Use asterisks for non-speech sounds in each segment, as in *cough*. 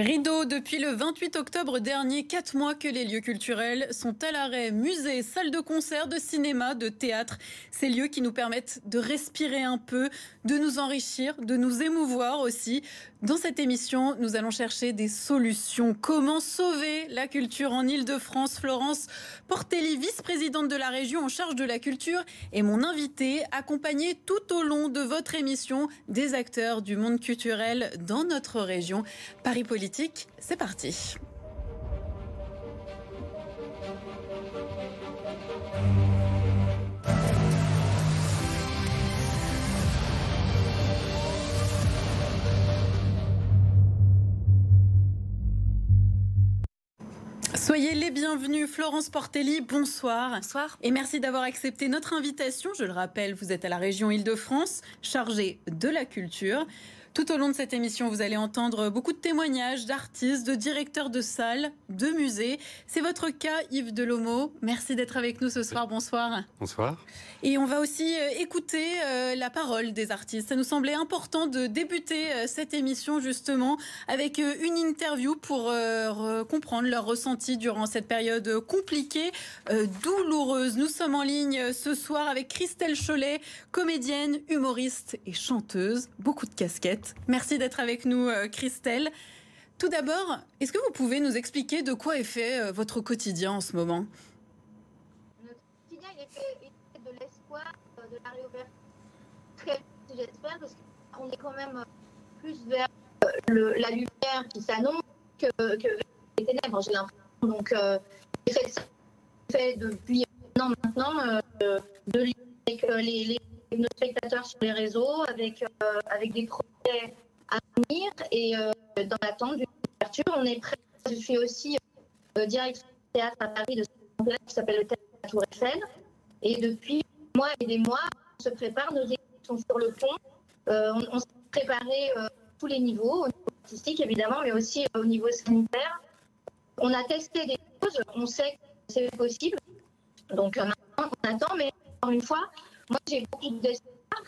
Rideau, depuis le 28 octobre dernier, quatre mois que les lieux culturels sont à l'arrêt. Musées, salles de concert, de cinéma, de théâtre. Ces lieux qui nous permettent de respirer un peu, de nous enrichir, de nous émouvoir aussi. Dans cette émission, nous allons chercher des solutions. Comment sauver la culture en Ile-de-France Florence Portelli, vice-présidente de la région en charge de la culture, est mon invitée, accompagnée tout au long de votre émission des acteurs du monde culturel dans notre région. Paris politique, c'est parti. Soyez les bienvenus. Florence Portelli, bonsoir. Bonsoir. Et merci d'avoir accepté notre invitation. Je le rappelle, vous êtes à la région Île-de-France, chargée de la culture. Tout au long de cette émission, vous allez entendre beaucoup de témoignages d'artistes, de directeurs de salles, de musées. C'est votre cas, Yves Delomo. Merci d'être avec nous ce soir. Bonsoir. Bonsoir. Et on va aussi euh, écouter euh, la parole des artistes. Ça nous semblait important de débuter euh, cette émission justement avec une interview pour comprendre leur ressenti durant cette période compliquée, douloureuse. Nous sommes en ligne ce soir avec Christelle Cholet, comédienne, humoriste et chanteuse. Beaucoup de casquettes. Merci d'être avec nous, euh, Christelle. Tout d'abord, est-ce que vous pouvez nous expliquer de quoi est fait euh, votre quotidien en ce moment? Notre quotidien, il est fait, de l'espoir, euh, de la réouverture. J'espère, parce qu'on est quand même plus vers la lumière qui s'annonce que, les ténèbres, j'ai l'impression. Donc, j'ai fait, depuis un an maintenant de lire avec les nos spectateurs sur les réseaux, avec, euh, avec des projets à venir et euh, dans l'attente d'une ouverture. On est prêt. Je suis aussi euh, directrice de théâtre à Paris de ce qui s'appelle le théâtre à Tour Eiffel. Et depuis mois et des mois, on se prépare, nos équipes sont sur le pont. on, s'est préparé tous les niveaux, au niveau artistique évidemment, mais aussi au niveau sanitaire. On a testé des choses, on sait que c'est possible. Donc maintenant, on attend, mais encore une fois, moi, j'ai beaucoup d'espoir.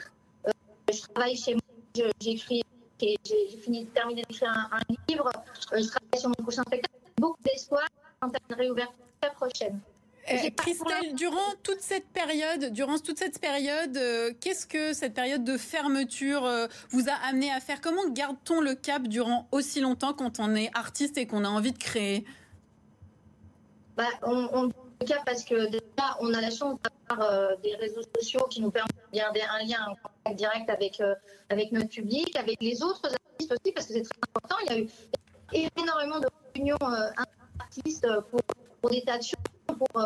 Euh, je travaille chez moi, j'écris, j'ai fini de terminer d'écrire un, livre. Euh, je travaille sur mon prochain spectacle. Beaucoup d'espoir quant à une réouverture très prochaine. Euh, Christelle, durant toute cette période, durant toute cette période, qu'est-ce que cette période de fermeture vous a amené à faire? Comment garde-t-on le cap durant aussi longtemps quand on est artiste et qu'on a envie de créer? Bah, on, on cap parce que déjà, on a la chance euh, des réseaux sociaux qui nous permettent de garder un lien, direct avec, euh, avec notre public, avec les autres artistes aussi, parce que c'est très important. Il y a eu énormément de réunions euh, artistes pour, pour, des tas de choses, pour,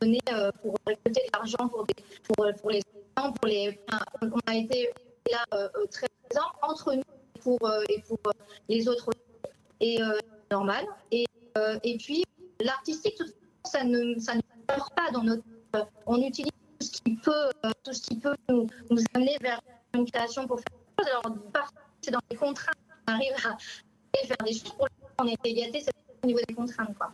donner, pour récolter de l'argent pour, pour, les enfants, pour les. on a été là très présents entre nous pour, et pour les autres. Et normal. Et, et puis, l'artistique, ça ne, ça ne pas dans notre on utilise tout ce qui peut, euh, tout ce qui peut nous, amener vers une création pour faire des choses. Alors, parfois, c'est dans les contraintes qu'on arrive à faire des choses. Pour on est égaté, c'est au niveau des contraintes. Quoi.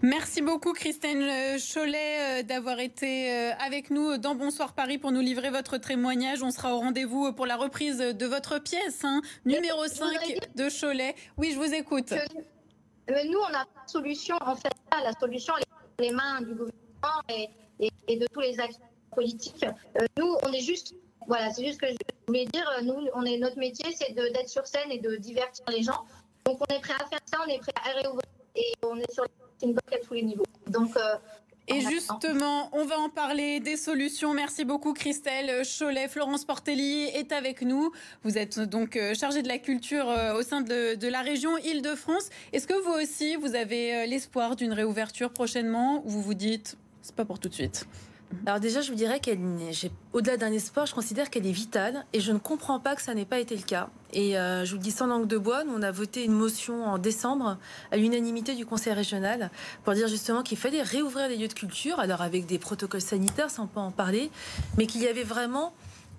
Merci beaucoup Christine Cholet euh, d'avoir été euh, avec nous dans Bonsoir Paris pour nous livrer votre témoignage. On sera au rendez-vous pour la reprise de votre pièce, hein, numéro 5 de Cholet. Oui, je vous écoute. Nous, on n'a pas de solution. En fait, la solution, elle est dans les mains du gouvernement et, de tous les acteurs politiques. Euh, nous, on est juste, voilà, c'est juste ce que je voulais dire. Nous, on est notre métier, c'est d'être sur scène et de divertir les gens. Donc, on est prêt à faire ça, on est prêt à réouvrir et on est sur une à tous les niveaux. Donc, euh, et justement, on va en parler des solutions. Merci beaucoup Christelle Cholet. Florence Portelli est avec nous. Vous êtes donc euh, chargée de la culture au sein de, de la région Île-de-France. Est-ce que vous aussi, vous avez l'espoir d'une réouverture prochainement ou vous vous dites c'est pas pour tout de suite? Alors déjà, je vous dirais qu'elle, au-delà d'un espoir, je considère qu'elle est vitale et je ne comprends pas que ça n'ait pas été le cas. Et euh, je vous le dis sans langue de bois, nous on a voté une motion en décembre à l'unanimité du Conseil régional pour dire justement qu'il fallait réouvrir les lieux de culture, alors avec des protocoles sanitaires, sans pas en parler, mais qu'il y avait vraiment,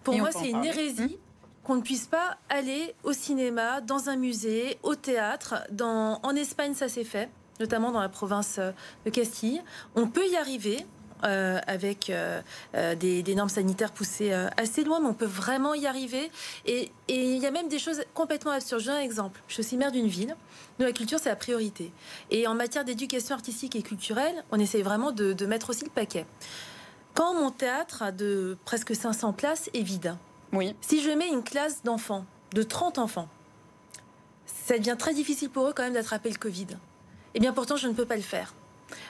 pour moi, c'est une hérésie. qu'on ne puisse pas aller au cinéma, dans un musée, au théâtre. Dans... En Espagne, ça s'est fait notamment dans la province de Castille. On peut y arriver. Euh, avec euh, des, normes sanitaires poussées assez loin, mais on peut vraiment y arriver. Et il y a même des choses complètement absurdes. J'ai un exemple. Je suis maire d'une ville. Nous, la culture, c'est la priorité. Et en matière d'éducation artistique et culturelle, on essaye vraiment de, de mettre aussi le paquet. Quand mon théâtre de presque 500 places est vide, oui. si je mets une classe d'enfants, de 30 enfants, ça devient très difficile pour eux quand même d'attraper le Covid. Eh bien pourtant, je ne peux pas le faire.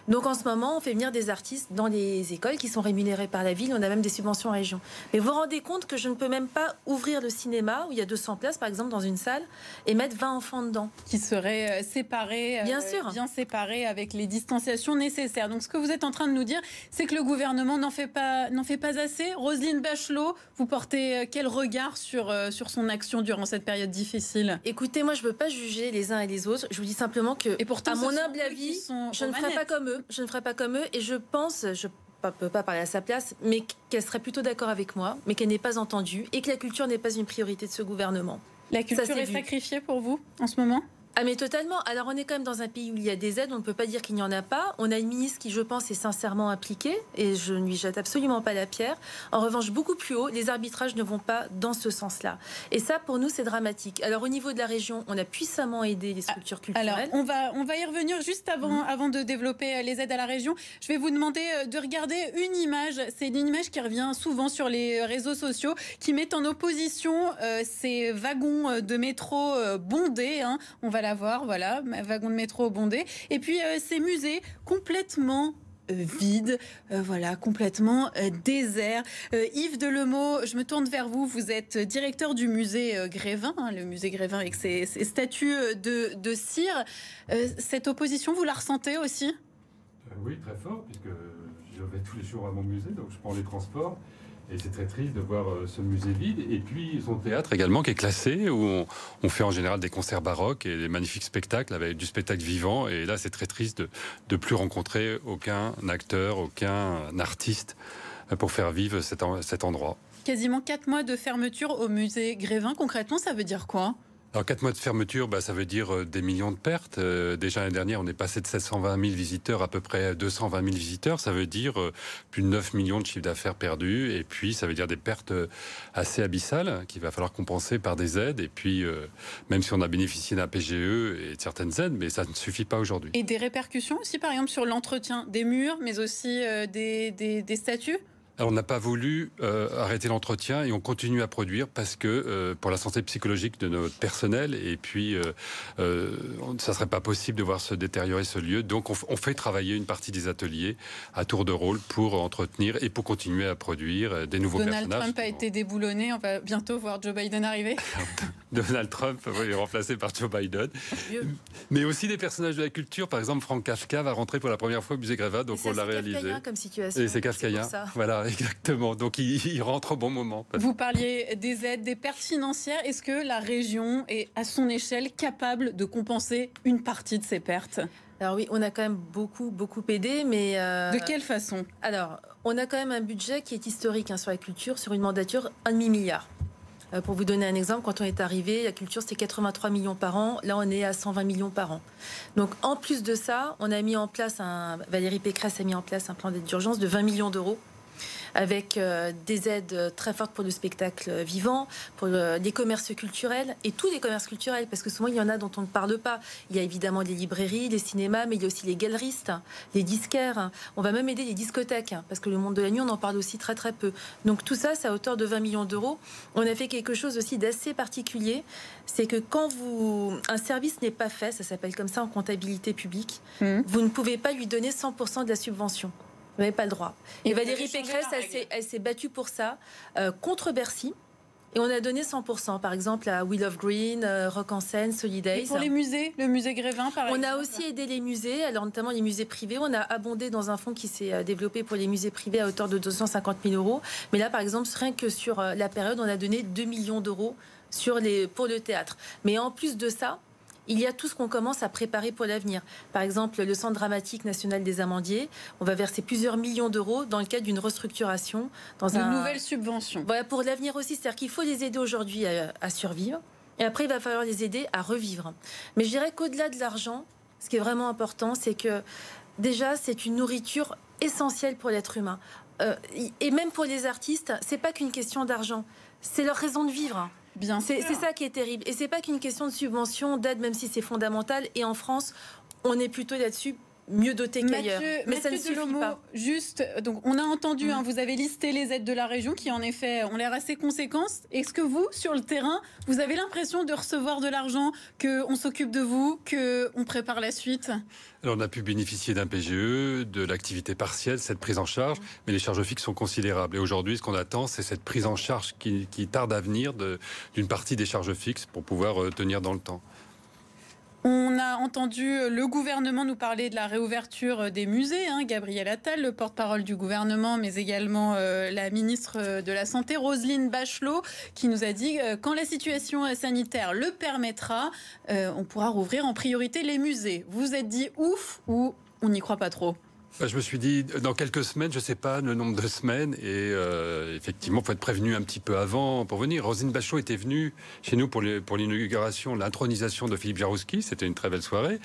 Donc en ce moment, on fait venir des artistes dans les écoles qui sont rémunérés par la ville. On a même des subventions en région. Mais vous vous rendez compte que je ne peux même pas ouvrir le cinéma où il y a 200 places, par exemple, dans une salle, et mettre 20 enfants dedans. Qui seraient euh, séparés, euh, bien sûr, bien séparés avec les distanciations nécessaires. Donc ce que vous êtes en train de nous dire, c'est que le gouvernement n'en fait pas, fait pas assez. Roselyne Bachelot, vous portez euh, quel regard sur, sur son action durant cette période difficile? Écoutez, moi, je ne veux pas juger les uns et les autres. Je vous dis simplement que, et pourtant, à mon humble avis, je ne ferai pas comme eux. Je ne ferai pas comme eux. Et je pense, je ne peux pas parler à sa place, mais qu'elle serait plutôt d'accord avec moi, mais qu'elle n'est pas entendue et que la culture n'est pas une priorité de ce gouvernement. La culture est sacrifiée pour vous en ce moment? Ah mais totalement. Alors on est quand même dans un pays où il y a des aides, on ne peut pas dire qu'il n'y en a pas. On a une ministre qui, je pense, est sincèrement impliquée et je ne lui jette absolument pas la pierre. En revanche, beaucoup plus haut, les arbitrages ne vont pas dans ce sens-là. Et ça, pour nous, c'est dramatique. Alors au niveau de la région, on a puissamment aidé les structures culturelles. Alors on va, on va y revenir juste avant, mhm. avant de développer euh, les aides à la région. Je vais vous demander euh, de regarder une image. C'est une image qui revient souvent sur les réseaux sociaux, qui met en opposition euh, ces wagons de métro bondés. Hein. On va la voir, voilà, wagon de métro bondé. Et puis euh, ces musées complètement euh, vides, euh, voilà, complètement désert. Yves Delemot, je me tourne vers vous. Vous êtes directeur du musée Grévin, hein, le musée Grévin avec ses, statues de, de cire. cette opposition, vous la ressentez aussi? Oui, très fort, puisque je vais tous les jours à mon musée, donc je prends les transports. Et c'est très triste de voir euh, ce musée vide. Et puis son théâtre également qui est classé, où on, fait en général des concerts baroques et des magnifiques spectacles avec du spectacle vivant. Et là, c'est très triste de ne plus rencontrer aucun acteur, aucun artiste euh, pour faire vivre cet, cet endroit. Quasiment quatre mois de fermeture au musée Grévin. Concrètement, ça veut dire quoi? Alors, quatre mois de fermeture, bah, ça veut dire euh, des millions de pertes. Euh, déjà l'année dernière, on est passé de 720 000 visiteurs à peu près 220 000 visiteurs. Ça veut dire euh, plus de 9 millions de chiffres d'affaires perdus. Et puis, ça veut dire des pertes assez abyssales qu'il va falloir compenser par des aides. Et puis, même si on a bénéficié d'un PGE et de certaines aides, mais ça ne suffit pas aujourd'hui. Et des répercussions aussi, par exemple, sur l'entretien des murs, mais aussi des, des statues? On n'a pas voulu euh, arrêter l'entretien et on continue à produire parce que euh, pour la santé psychologique de notre personnel et puis euh, ça serait pas possible de voir se détériorer ce lieu. Donc on, fait travailler une partie des ateliers à tour de rôle pour entretenir et pour continuer à produire des nouveaux personnages. Donald Trump a été déboulonné. On va bientôt voir Joe Biden arriver. *laughs* Donald Trump est remplacé par Joe Biden. Mais aussi des personnages de la culture. Par exemple, Frank Kafka va rentrer pour la première fois au musée Gréva, donc on l'a réalisé. comme situation. Et c'est kafkaïen. Voilà. *laughs* exactement. Donc il, rentre au bon moment. Vous parliez des aides, des pertes financières. Est-ce que la région est à son échelle capable de compenser une partie de ces pertes? Alors oui, on a quand même beaucoup, beaucoup aidé, mais... Euh, de quelle façon? Alors, on a quand même un budget qui est historique hein, sur la culture, sur une mandature, un demi-milliard. Euh, pour vous donner un exemple, quand on est arrivé, la culture c'était 83 millions par an. Là, on est à 120 millions par an. Donc, en plus de ça, on a mis en place un. Valérie Pécresse a mis en place un plan d'aide d'urgence de 20 millions d'euros avec euh, des aides très fortes pour le spectacle vivant, pour les commerces culturels et tous les commerces culturels, parce que souvent il y en a dont on ne parle pas. Il y a évidemment les librairies, les cinémas, mais il y a aussi les galeristes, les disquaires. On va même aider les discothèques, parce que le monde de la nuit, on en parle aussi très très peu. Donc tout ça, c'est à hauteur de 20 millions d'euros. On a fait quelque chose aussi d'assez particulier, c'est que quand vous un service n'est pas fait, ça s'appelle comme ça en comptabilité publique, mmh. vous ne pouvez pas lui donner 100% de la subvention. Vous n'avez pas le droit. Et, Valérie Pécresse, elle s'est battue pour ça euh, contre Bercy. Et on a donné 100%, par exemple, à Will of Green, euh, Rock en scène, Solidays. pour les musées, le musée Grévin, par on exemple On a aussi aidé les musées, alors notamment les musées privés. On a abondé dans un fonds qui s'est euh, développé pour les musées privés à hauteur de 250 000 euros. Mais là, par exemple, rien que sur la période, on a donné 2 millions d'euros sur les, pour le théâtre. Mais en plus de ça, il y a tout ce qu'on commence à préparer pour l'avenir. Par exemple, le Centre dramatique national des Amandiers, on va verser plusieurs millions d'euros dans le cadre d'une restructuration. Dans une nouvelle subvention. Voilà, pour l'avenir aussi. C'est-à-dire qu'il faut les aider aujourd'hui à, survivre. Et après, il va falloir les aider à revivre. Mais je dirais qu'au-delà de l'argent, ce qui est vraiment important, c'est que déjà, c'est une nourriture essentielle pour l'être humain. Euh, et même pour les artistes, c'est pas qu'une question d'argent, c'est leur raison de vivre. Bien C'est ça qui est terrible. Et c'est pas qu'une question de subvention, d'aide, même si c'est fondamental. Et en France, on est plutôt là-dessus mieux doté qu'ailleurs. Mais ça ne suffit pas. Juste, donc on a entendu, hein, mm. vous avez listé les aides de la région qui en effet ont l'air assez conséquentes. Est-ce que vous, sur le terrain, vous avez l'impression de recevoir de l'argent, qu'on s'occupe de vous, qu'on prépare la suite? Alors on a pu bénéficier d'un PGE, de l'activité partielle, cette prise en charge, mais les charges fixes sont considérables. Et aujourd'hui, ce qu'on attend, c'est cette prise en charge qui, qui tarde à venir d'une partie des charges fixes pour pouvoir euh, tenir dans le temps. On a entendu le gouvernement nous parler de la réouverture des musées. Hein, Gabriel Attal, le porte-parole du gouvernement, mais également euh, la ministre de la Santé, Roselyne Bachelot, qui nous a dit euh, quand la situation sanitaire le permettra, euh, on pourra rouvrir en priorité les musées. Vous êtes dit ouf ou on n'y croit pas trop? Je me suis dit, dans quelques semaines, je ne sais pas le nombre de semaines, et euh, effectivement, il faut être prévenu un petit peu avant pour venir. Rosine Bachot était venue chez nous pour l'inauguration, l'intronisation de Philippe Jarouski, c'était une très belle soirée.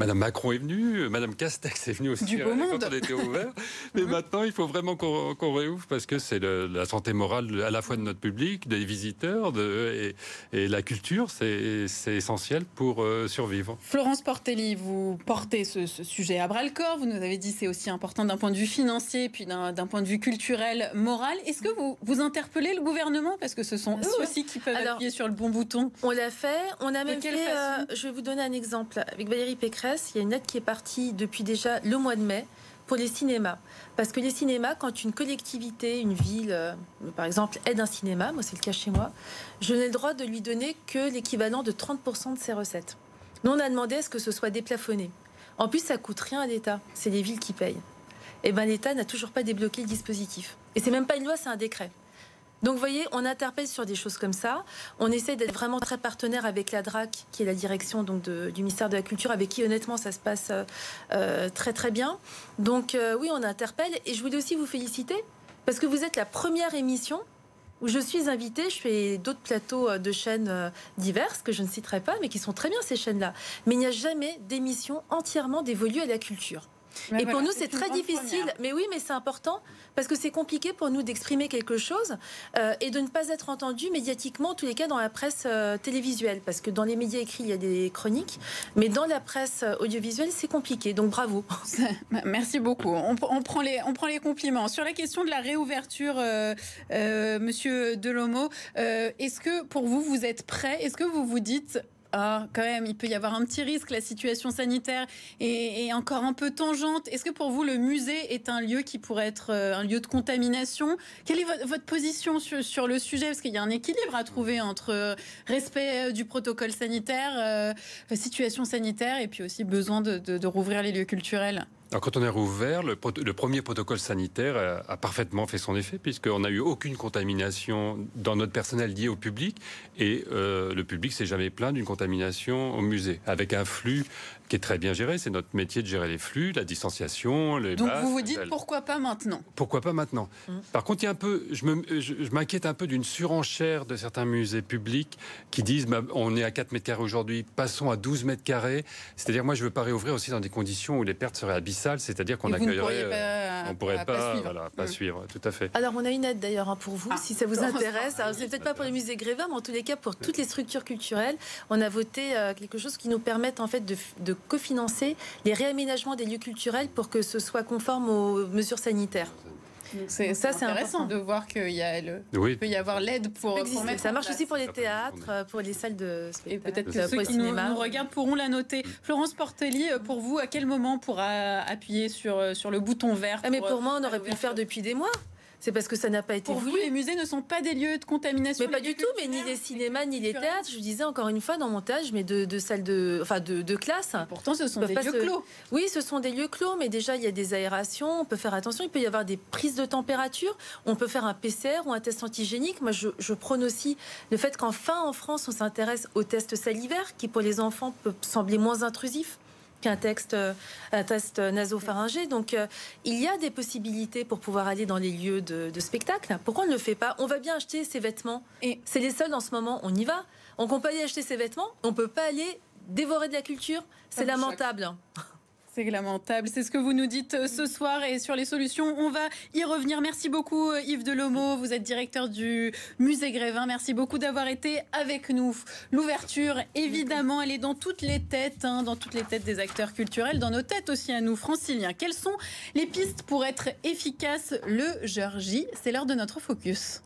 Madame Macron est venue, Madame Castex est venue aussi du beau quand on était ouvert. *laughs* Mais maintenant, il faut vraiment qu'on réouvre parce que c'est la santé morale à la fois de notre public, des visiteurs de, et, la culture, c'est essentiel pour euh, survivre. Florence Portelli, vous portez ce, ce sujet à bras le corps, vous nous avez dit c'est aussi important d'un point de vue financier, puis d'un point de vue culturel, moral. Est-ce que vous, vous interpellez le gouvernement? Parce que ce sont eux aussi qui peuvent appuyer sur le bon bouton. On l'a fait. On a même fait. Euh, je vais vous donner un exemple. Avec Valérie Pécresse, il y a une aide qui est partie depuis déjà le mois de mai pour les cinémas. Parce que les cinémas, quand une collectivité, une ville, euh, par exemple, aide un cinéma, moi c'est le cas chez moi, je n'ai le droit de lui donner que l'équivalent de 30% de ses recettes. Nous, on a demandé à ce que ce soit déplafonné. En plus, ça coûte rien à l'État. C'est les villes qui payent. Et eh ben l'État n'a toujours pas débloqué le dispositif. Et c'est même pas une loi, c'est un décret. Donc vous voyez, on interpelle sur des choses comme ça. On essaie d'être vraiment très partenaire avec la DRAC, qui est la direction donc, du ministère de la Culture, avec qui honnêtement ça se passe euh, très très bien. Donc euh, oui, on interpelle. Et je voulais aussi vous féliciter, parce que vous êtes la première émission où je suis invitée. Je fais d'autres plateaux euh, de chaînes euh, diverses que je ne citerai pas, mais qui sont très bien ces chaînes-là. Mais il n'y a jamais d'émission entièrement dévolue à la culture et pour nous, c'est très difficile. Mais oui, mais c'est important parce que c'est compliqué pour nous d'exprimer quelque chose euh, et de ne pas être entendu médiatiquement, en tous les cas dans la presse euh, télévisuelle. Parce que dans les médias écrits, il y a des chroniques, mais dans la presse euh, audiovisuelle, c'est compliqué. Donc bravo. *laughs* Merci beaucoup. On, prend les, on prend les compliments. Sur la question de la réouverture, monsieur Delomo, est-ce que pour vous, vous êtes prêt? Est-ce que vous vous dites ah, quand même, il peut y avoir un petit risque. La situation sanitaire est, encore un peu tangente. Est-ce que pour vous, le musée est un lieu qui pourrait être euh, un lieu de contamination? Quelle est votre position sur, le sujet? Parce qu'il y a un équilibre à trouver entre euh, respect euh, du protocole sanitaire, situation sanitaire, et puis aussi besoin de rouvrir les lieux culturels. Quand on est rouvert, le, premier protocole sanitaire a, parfaitement fait son effet, puisqu'on n'a eu aucune contamination dans notre personnel lié au public, et euh, le public s'est jamais plaint d'une contamination au musée, avec un flux qui est très bien géré. C'est notre métier de gérer les flux, la distanciation, les Donc vous vous dites pourquoi pas maintenant? Pourquoi pas maintenant? Mmh. Par contre, il y a un peu, je, m'inquiète un peu d'une surenchère de certains musées publics qui disent bah, on est à 4 mètres carrés aujourd'hui, passons à 12 mètres carrés. C'est-à-dire, moi, je veux pas réouvrir aussi dans des conditions où les pertes seraient abyssales, c'est-à-dire qu'on accueillerait. On pourrait pas, suivre. pas mmh. suivre, tout à fait. Alors, on a une aide d'ailleurs hein, pour vous, ah, si ça vous intéresse. C'est peut-être pas pour les musées Grévin, mais en tous les cas, pour toutes les structures culturelles, on a voté euh, quelque chose qui nous permette en fait de, de cofinancer les réaménagements des lieux culturels pour que ce soit conforme aux mesures sanitaires. C'est ça, c'est intéressant. de voir qu'il y a le, peut y avoir l'aide pour, Ça marche aussi pour les théâtres, pour les salles de spectacle, et peut-être ceux qui nous, regardent pourront la noter. Florence Portelli, pour vous, à quel moment on pourra appuyer sur sur le bouton vert ah, Mais pour moi, on aurait pu le faire depuis des mois c'est parce que ça n'a pas été Pour vous, les musées ne sont pas des lieux de contamination. Mais pas du tout, mais ni les cinémas, ni les théâtres. Je disais encore une fois dans mon montage, mais de, de salles de, enfin de, de classe. pourtant, ce sont des lieux clos. Oui, ce sont des lieux clos, mais déjà il y a des aérations. On peut faire attention. Il peut y avoir des prises de température. On peut faire un PCR ou un test antigénique. Moi, je, je prône aussi le fait qu'enfin en France, on s'intéresse aux tests salivaires, qui pour les enfants peut sembler moins intrusifs qu'un texte, euh, un test nasopharyngé. Donc, euh, il y a des possibilités pour pouvoir aller dans les lieux de, spectacle. Pourquoi on ne le fait pas? On va bien acheter ses vêtements. Et c'est les seuls en ce moment. On y va. Donc, on peut aller acheter ses vêtements. On peut pas aller dévorer de la culture. C'est lamentable. Lamentable. C'est ce que vous nous dites euh, ce soir et sur les solutions, on va y revenir. Merci beaucoup euh, Yves Delomo. Vous êtes directeur du musée Grévin. Merci beaucoup d'avoir été avec nous. L'ouverture, évidemment, elle est dans toutes les têtes, hein, dans toutes les têtes des acteurs culturels, dans nos têtes aussi à nous, franciliens. Quelles sont les pistes pour être efficaces le jour J? C'est l'heure de notre focus.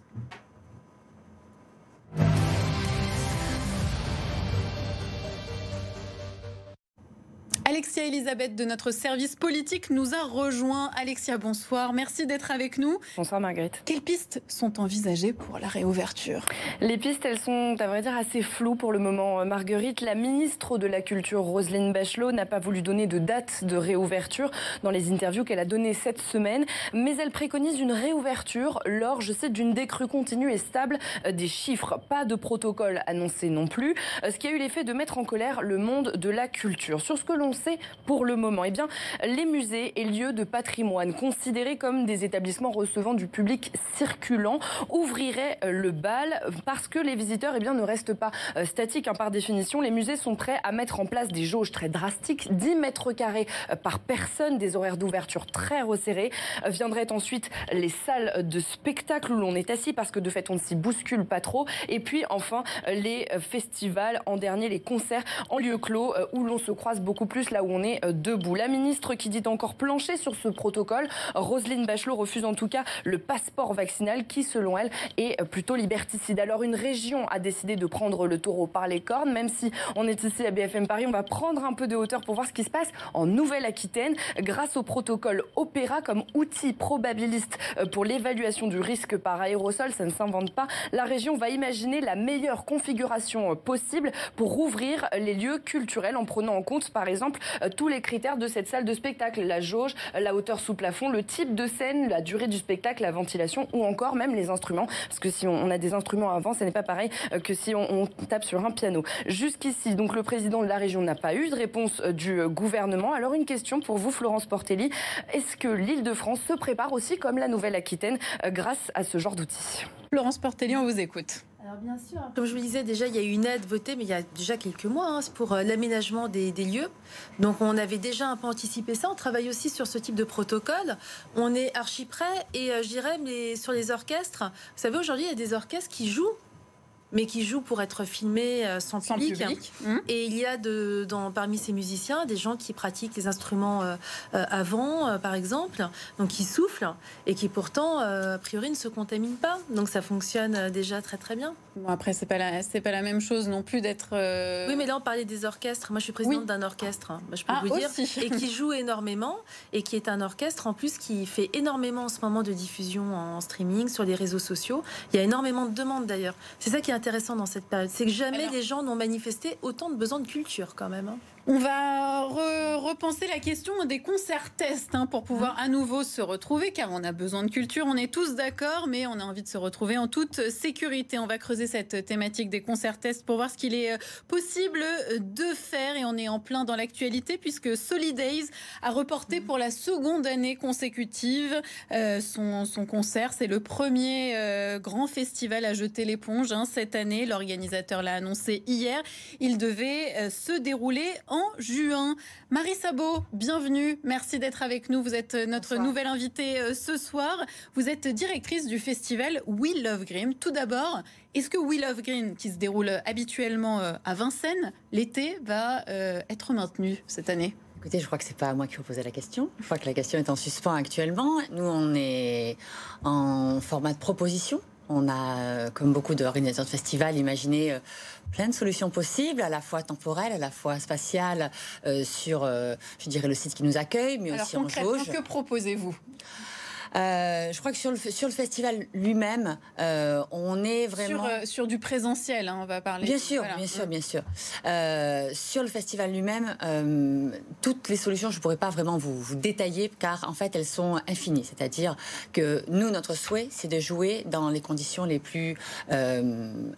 Alexia Elisabeth de notre service politique nous a rejoint. Alexia, bonsoir. Merci d'être avec nous. Bonsoir Marguerite. Quelles pistes sont envisagées pour la réouverture? Les pistes, elles sont, à vrai dire, assez floues pour le moment. Marguerite, la ministre de la Culture, Roselyne Bachelot, n'a pas voulu donner de date de réouverture dans les interviews qu'elle a données cette semaine, mais elle préconise une réouverture lors, je sais, d'une décrue continue et stable des chiffres. Pas de protocole annoncé non plus, ce qui a eu l'effet de mettre en colère le monde de la culture. Sur ce que l'on sait pour le moment Eh bien, les musées et lieux de patrimoine considérés comme des établissements recevant du public circulant ouvriraient euh, le bal parce que les visiteurs eh bien, ne restent pas euh, statiques. Hein. Par définition, les musées sont prêts à mettre en place des jauges très drastiques, 10 mètres carrés euh, par personne, des horaires d'ouverture très resserrés. Viendraient ensuite les salles de spectacle où l'on est assis parce que de fait on ne s'y bouscule pas trop. Et puis enfin les festivals, en dernier les concerts en lieu clos où l'on se croise beaucoup plus là où on est euh, debout. La ministre qui dit encore plancher sur ce protocole, Roselyne Bachelot refuse en tout cas le passeport vaccinal qui, selon elle, est euh, plutôt liberticide. Alors une région a décidé de prendre le taureau par les cornes, même si on est ici à BFM Paris, on va prendre un peu de hauteur pour voir ce qui se passe en Nouvelle-Aquitaine grâce au protocole Opéra comme outil probabiliste euh, pour l'évaluation du risque par aérosol. Ça ne s'invente pas. La région va imaginer la meilleure configuration possible pour rouvrir les lieux culturels en prenant en compte, par exemple, tous les critères de cette salle de spectacle, la jauge, la hauteur sous plafond, le type de scène, la durée du spectacle, la ventilation ou encore même les instruments. Parce que si on a des instruments avant, ce n'est pas pareil euh, que si on, tape sur un piano. Jusqu'ici, le président de la région n'a pas eu de réponse euh, du gouvernement. Alors une question pour vous, Florence Portelli. Est-ce que l'île de France se prépare aussi comme la Nouvelle-Aquitaine grâce à ce genre d'outils? Florence Portelli, on vous écoute. Bien sûr, comme je vous disais déjà, il y a eu une aide votée, mais il y a déjà quelques mois, hein, pour euh, l'aménagement des, lieux. Donc on avait déjà un peu anticipé ça. On travaille aussi sur ce type de protocole. On est archi prêt et euh, je dirais, mais sur les orchestres, vous savez, aujourd'hui, il y a des orchestres qui jouent mais qui joue pour être filmé euh, sans, public. Mmh. Et il y a de, dans, parmi ces musiciens des gens qui pratiquent les instruments euh, euh, avant, par exemple, donc qui soufflent et qui pourtant, a priori, ne se contaminent pas. Donc ça fonctionne déjà très très bien. Bon, après, c'est pas la, c'est pas la même chose non plus d'être. Oui, mais là, on parlait des orchestres. Moi, je suis présidente d'un orchestre, hein. je peux ah, vous dire, et qui *laughs* joue énormément et qui est un orchestre en plus qui fait énormément en ce moment de diffusion en streaming sur les réseaux sociaux. Il y a énormément de demandes d'ailleurs. C'est ça qui est intéressant dans cette période, c'est que jamais les gens n'ont manifesté autant de besoin de culture quand même. Hein. On va repenser la question des concerts tests hein, pour pouvoir à nouveau se retrouver, car on a besoin de culture, on est tous d'accord, mais on a envie de se retrouver en toute sécurité. On va creuser cette thématique des concerts tests pour voir ce qu'il est euh, possible de faire, et on est en plein dans l'actualité, puisque Solidays a reporté pour la seconde année consécutive euh, son, concert. C'est le premier euh, grand festival à jeter l'éponge hein, cette année. L'organisateur l'a annoncé hier. Il devait se dérouler en juin. Marie Sabot, bienvenue. Merci d'être avec nous. Vous êtes notre nouvelle invitée euh, ce soir. Vous êtes directrice du festival We Love Green. Tout d'abord, est-ce que We Love Green, qui se déroule habituellement euh, à Vincennes, l'été, va euh, être maintenu cette année? Écoutez, je crois que c'est pas à moi qui vous posez la question. Je crois que la question est en suspens actuellement. Nous, on est en format de proposition. On a, comme beaucoup d'organisateurs de festivals, imaginé plein de solutions possibles, à la fois temporelles, à la fois spatiales, euh, sur, euh, je dirais, le site qui nous accueille, mais aussi en jauge. Que proposez-vous? Euh, je crois que sur le, sur le festival lui-même, euh, on est vraiment... Sur, euh, sur du présentiel, hein, on va parler. Bien sûr, bien sûr, bien sûr. sur le festival lui-même, toutes les solutions, je ne pourrais pas vraiment vous, vous, détailler, car en fait, elles sont infinies. C'est-à-dire que nous, notre souhait, c'est de jouer dans les conditions les plus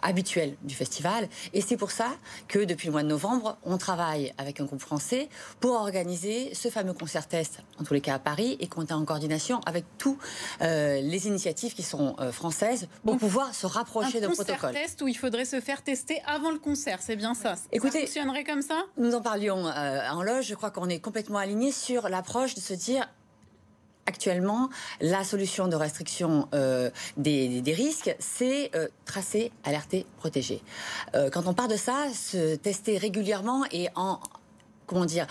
habituelles du festival. Et c'est pour ça que depuis le mois de novembre, on travaille avec un groupe français pour organiser ce fameux concert test, en tous les cas à Paris, et qu'on est en coordination avec tous toutes les initiatives qui sont françaises pour pouvoir se rapprocher de protocole. test où il faudrait se faire tester avant le concert, c'est bien ça. Écoutez, ça fonctionnerait comme ça? Nous en parlions en loge. Je crois qu'on est complètement alignés sur l'approche de se dire actuellement, la solution de restriction euh, des, risques, c'est euh, tracer, alerter, protéger. Euh, quand on part de ça, se tester régulièrement et en comment dire,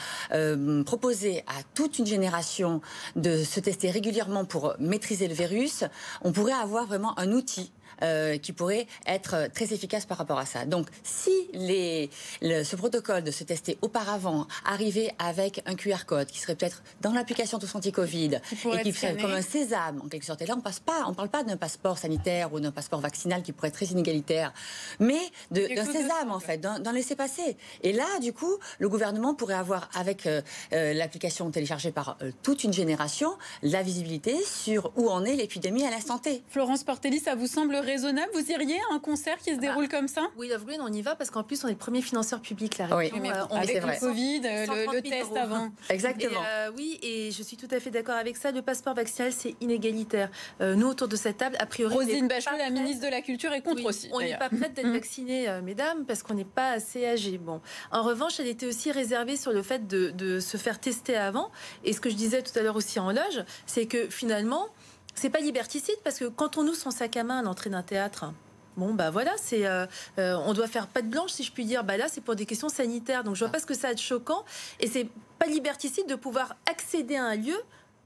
proposer à toute une génération de se tester régulièrement pour maîtriser le virus, on pourrait avoir vraiment un outil euh, qui pourrait être très efficace par rapport à ça. Donc, si les, ce protocole de se tester auparavant arrivait avec un QR code qui serait peut-être dans l'application Tous Anti-Covid et qui serait comme un sésame en quelque sorte, et là on passe pas, on parle pas d'un passeport sanitaire ou d'un passeport vaccinal qui pourrait être très inégalitaire, mais d'un sésame en fait, d'un laisser-passer. Et là, du coup, le gouvernement pourrait avoir avec euh, euh, l'application téléchargée par toute une génération la visibilité sur où en est l'épidémie à la santé. Florence Portelli, ça vous semble raisonnable? Vous iriez à un concert qui se bah, déroule comme ça? Oui, Love Green, on y va parce qu'en plus, on est le premier financeur public. La oui, mais euh, on avec le Covid, le, test avant. Exactement. Euh, oui, et je suis tout à fait d'accord avec ça. Le passeport vaccinal, c'est inégalitaire. Euh, nous, autour de cette table, a priori. Rosine Bachelot, la ministre de la Culture, est contre aussi. On n'est pas prête d'être mm. vaccinée, mesdames, parce qu'on n'est pas assez âgé. Bon. En revanche, elle était aussi réservée sur le fait de, de se faire tester avant. Et ce que je disais tout à l'heure aussi en loge, c'est que finalement, c'est pas liberticide parce que quand on ouvre son sac à main à l'entrée d'un théâtre, Bon, bah voilà, c'est, euh, euh, on doit faire pas de blanche, si je puis dire. Bah là, c'est pour des questions sanitaires. Donc, je vois pas ce que ça va être choquant. Et c'est pas liberticide de pouvoir accéder à un lieu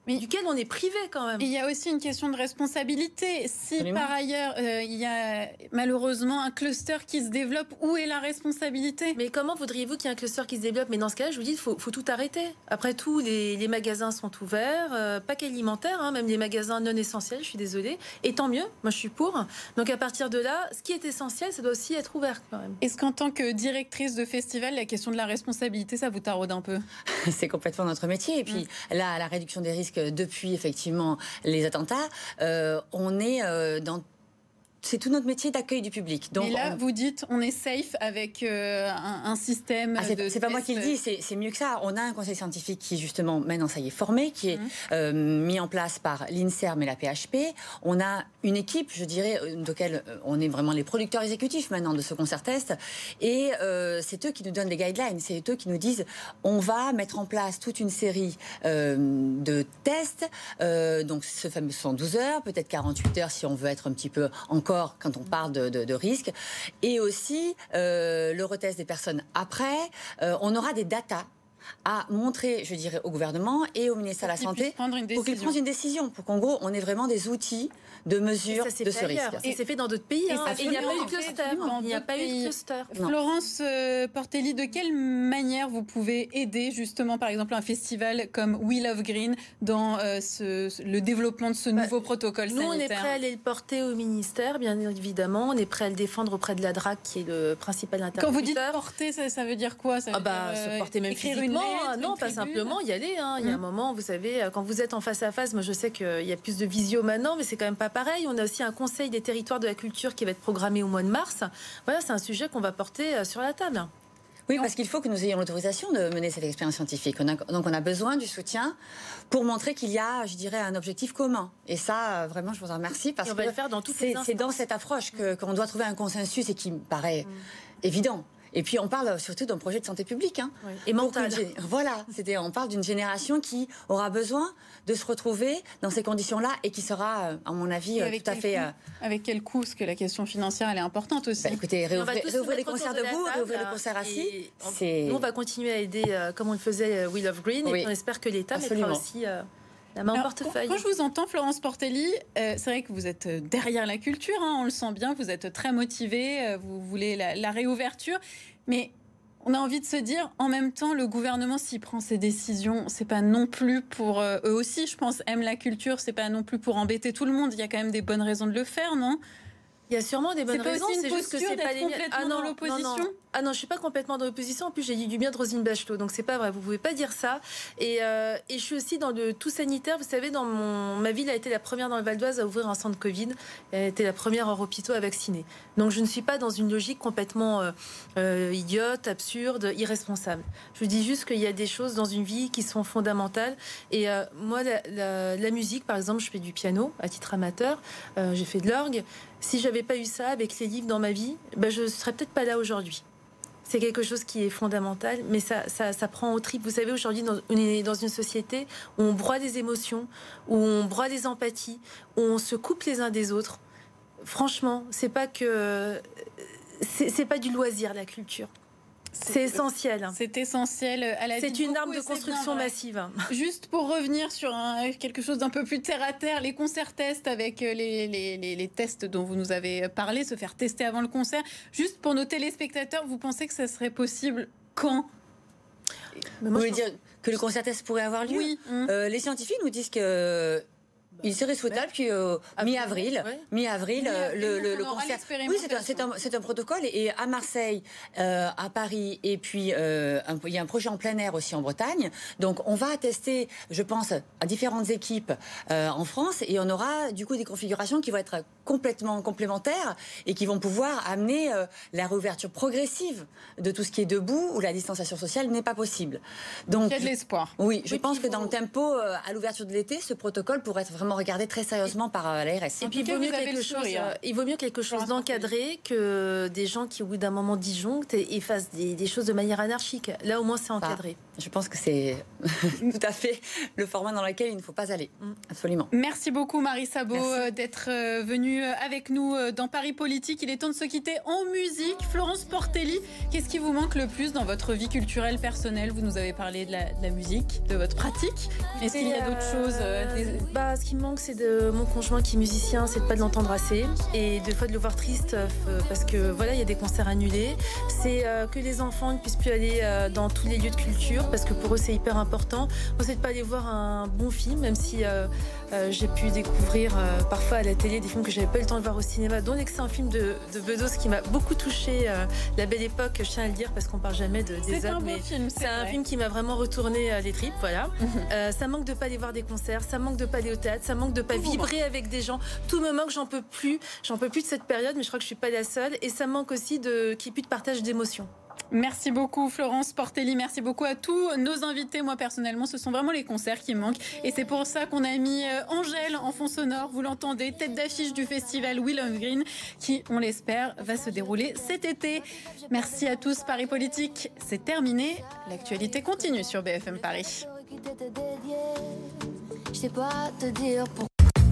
mais duquel on est privé quand même. Il y a aussi une question de responsabilité. Si par ailleurs euh, il y a malheureusement un cluster qui se développe, où est la responsabilité? Mais comment voudriez-vous qu'il y ait un cluster qui se développe? Mais dans ce cas-là, je vous dis, il faut, tout arrêter. Après tout, les, magasins sont ouverts, euh, pas qu'alimentaires, hein, même les magasins non essentiels, je suis désolée. Et tant mieux, moi je suis pour. Donc à partir de là, ce qui est essentiel, ça doit aussi être ouvert quand même. Est-ce qu'en tant que directrice de festival, la question de la responsabilité, ça vous taraude un peu? *laughs* C'est complètement notre métier. Et puis mm. là, la réduction des risques depuis effectivement les attentats, euh, on est euh, dans c'est tout notre métier d'accueil du public. Donc, Mais là, vous dites, on est safe avec euh, un, système. Ah, c'est pas moi qui le dis, c'est mieux que ça. On a un conseil scientifique qui, justement, maintenant, ça y est, formé, qui est mmh. mis en place par l'INSERM et la PHP. On a une équipe, je dirais, laquelle on est vraiment les producteurs exécutifs maintenant de ce concert test. Et c'est eux qui nous donnent les guidelines. C'est eux qui nous disent, on va mettre en place toute une série de tests. donc, ce fameux 112 heures, peut-être 48 heures si on veut être un petit peu quand on parle de, de, risque. Et aussi euh, le retest des personnes après. Euh, on aura des datas à montrer, je dirais, au gouvernement et au ministère de la Santé pour qu'ils prennent une décision, pour qu'en gros, on ait vraiment des outils de mesure de ce risque. Et c'est fait dans d'autres pays. Hein. il n'y a pas eu de cluster. Il n'y a pas eu de cluster. Florence euh, Portelli, de quelle manière vous pouvez aider justement, par exemple, un festival comme We Love Green dans euh, ce, le développement de ce bah, nouveau protocole nous, sanitaire Nous, on est prêt à aller le porter au ministère, bien évidemment. On est prêt à le défendre auprès de la DRAC, qui est le principal interlocuteur. Quand vous dites porter, ça, veut dire quoi? Ça ah bah, se euh, porter même Hein. non, pas simplement y aller. Hein. Il y a un mmh. moment, vous savez, quand vous êtes en face à face, moi je sais qu'il y a plus de visio maintenant, mais c'est quand même pas pareil. On a aussi un conseil des territoires de la culture qui va être programmé au mois de mars. Voilà, c'est un sujet qu'on va porter euh, sur la table. Oui, parce qu'il faut que nous ayons l'autorisation de mener cette expérience scientifique. donc on a besoin du soutien pour montrer qu'il y a, je dirais, un objectif commun. Et ça, euh, vraiment, je vous en remercie parce que c'est dans cette approche qu'on doit trouver un consensus et qui me paraît mm. évident. Et puis on parle surtout d'un projet de santé publique. Hein. Et mental. Voilà, on parle d'une génération qui aura besoin de se retrouver dans ces conditions-là et qui sera, euh, à mon avis, euh, tout à fait. Euh, avec quel coût? Parce que la question financière, elle est importante aussi. Bah, écoutez, réouvrir, les concerts debout, réouvrir les concerts assis. Nous, on va continuer à aider comme on le faisait We Love Green et on espère que l'État mettra aussi portefeuille. Quand, je vous entends, Florence Portelli, euh, c'est vrai que vous êtes euh, derrière la culture, hein, on le sent bien, vous êtes très motivée, euh, vous voulez la, réouverture, mais on a envie de se dire, en même temps, le gouvernement, s'il prend ses décisions, c'est pas non plus pour eux aussi, je pense, aiment la culture, c'est pas non plus pour embêter tout le monde. Il y a quand même des bonnes raisons de le faire, non? Il y a sûrement des bonnes raisons. C'est juste que c'est pas les... ah non, dans l'opposition. Ah non, je suis pas complètement dans l'opposition. En plus, j'ai dit du bien de Rosine Bachelot, donc c'est pas vrai. Vous pouvez pas dire ça. Et, euh, et je suis aussi dans le tout sanitaire. Vous savez, dans mon ma ville a été la première dans le Val d'Oise à ouvrir un centre Covid. Elle a été la première en hôpitaux à vacciner. Donc je ne suis pas dans une logique complètement euh, euh, idiote, absurde, irresponsable. Je dis juste qu'il y a des choses dans une vie qui sont fondamentales. Et moi, la, la, musique, par exemple, je fais du piano à titre amateur. j'ai fait de l'orgue. Si j'avais pas eu ça avec les livres dans ma vie, ben je serais peut-être pas là aujourd'hui c'est quelque chose qui est fondamental, mais ça, ça, prend au trip. Vous savez, aujourd'hui, on est dans une société où on broie des émotions, où on broie des empathies, où on se coupe les uns des autres. Franchement, c'est pas que c'est pas du loisir la culture. C'est essentiel. C'est essentiel à la C'est une arme de construction massive. Juste pour revenir sur quelque chose d'un peu plus terre à terre, les concerts tests avec euh, les, les, les, tests dont vous nous avez parlé, se faire tester avant le concert. Juste pour nos téléspectateurs, vous pensez que ça serait possible quand? Vous voulez dire que le concert test pourrait avoir lieu Oui. Euh, les scientifiques nous disent que il serait souhaitable qu'à mi-avril, mi-avril, le, le, concert. Oui, c'est un, un, un, protocole. Et à Marseille, euh, à Paris, et puis euh, il y a un projet en plein air aussi en Bretagne. Donc on va tester, je pense, à différentes équipes euh, en France, et on aura du coup des configurations qui vont être complètement complémentaires et qui vont pouvoir amener la réouverture progressive de tout ce qui est debout où la distanciation sociale n'est pas possible. Donc il y a de l'espoir. Oui, je pense que dans le tempo à l'ouverture de l'été, ce protocole pourrait être vraiment regarder très sérieusement par euh, l'ARS. Et puis, il vaut, mieux quelque chose, euh, il vaut mieux quelque chose d'encadré que des gens qui, au bout d'un moment, disjonctent et, fassent des, choses de manière anarchique. Là, au moins, c'est encadré. je pense que c'est *laughs* tout à fait le format dans lequel il ne faut pas aller. Mm. Absolument. Merci beaucoup, Marie Sabot, euh, d'être venue avec nous dans Paris Politique. Il est temps de se quitter en musique. Florence Portelli, qu'est-ce qui vous manque le plus dans votre vie culturelle personnelle? Vous nous avez parlé de la, musique, de votre pratique. Est-ce qu'il y a d'autres choses bah, Ce qui manque, c'est de mon conjoint qui est musicien, c'est de pas de l'entendre assez et des fois de le voir triste euh, parce que voilà, il y a des concerts annulés. C'est euh, que les enfants ne puissent plus aller euh, dans tous les lieux de culture parce que pour eux c'est hyper important. Moi, c'est de pas aller voir un bon film, même si j'ai pu découvrir parfois à la télé des films que j'avais pas eu le temps de voir au cinéma, dont un film de, de Bedos qui m'a beaucoup touché. la belle époque, je tiens à le dire parce qu'on parle jamais de des autres, mais c'est un film qui m'a vraiment retourné les tripes. Voilà. *laughs* ça manque de pas aller voir des concerts, ça manque de pas aller au théâtre, ça manque de pas vibrer avec des gens. Tout me manque, j'en peux plus. J'en peux plus de cette période, mais je crois que je suis pas la seule. Et ça manque aussi de qu'il n'y ait plus de partage d'émotions. Merci beaucoup Florence Portelli, merci beaucoup à tous nos invités. Moi personnellement, ce sont vraiment les concerts qui manquent et c'est pour ça qu'on a mis euh, Angèle en fond sonore, vous l'entendez, tête d'affiche du festival Will of Green qui, on l'espère, va se dérouler cet été. Merci à tous, Paris Politique, c'est terminé. L'actualité continue sur BFM Paris. Je sais pas te dire pourquoi.